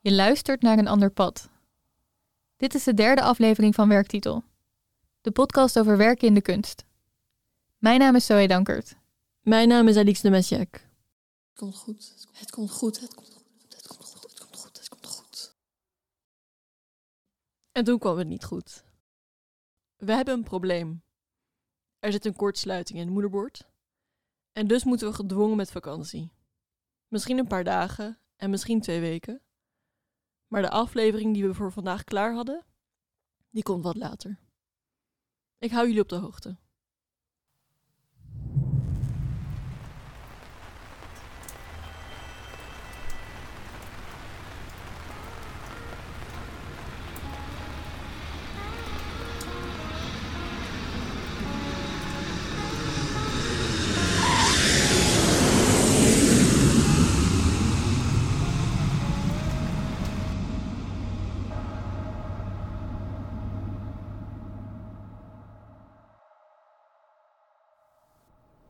Je luistert naar een ander pad. Dit is de derde aflevering van Werktitel, de podcast over werken in de kunst. Mijn naam is Zoe Dankert. Mijn naam is Alix de Messiac. Het komt goed. Het komt goed. Het komt goed. Het komt goed. Het komt goed. Het komt goed. En toen kwam het niet goed. We hebben een probleem. Er zit een kortsluiting in het moederbord. En dus moeten we gedwongen met vakantie. Misschien een paar dagen en misschien twee weken. Maar de aflevering die we voor vandaag klaar hadden, die komt wat later. Ik hou jullie op de hoogte.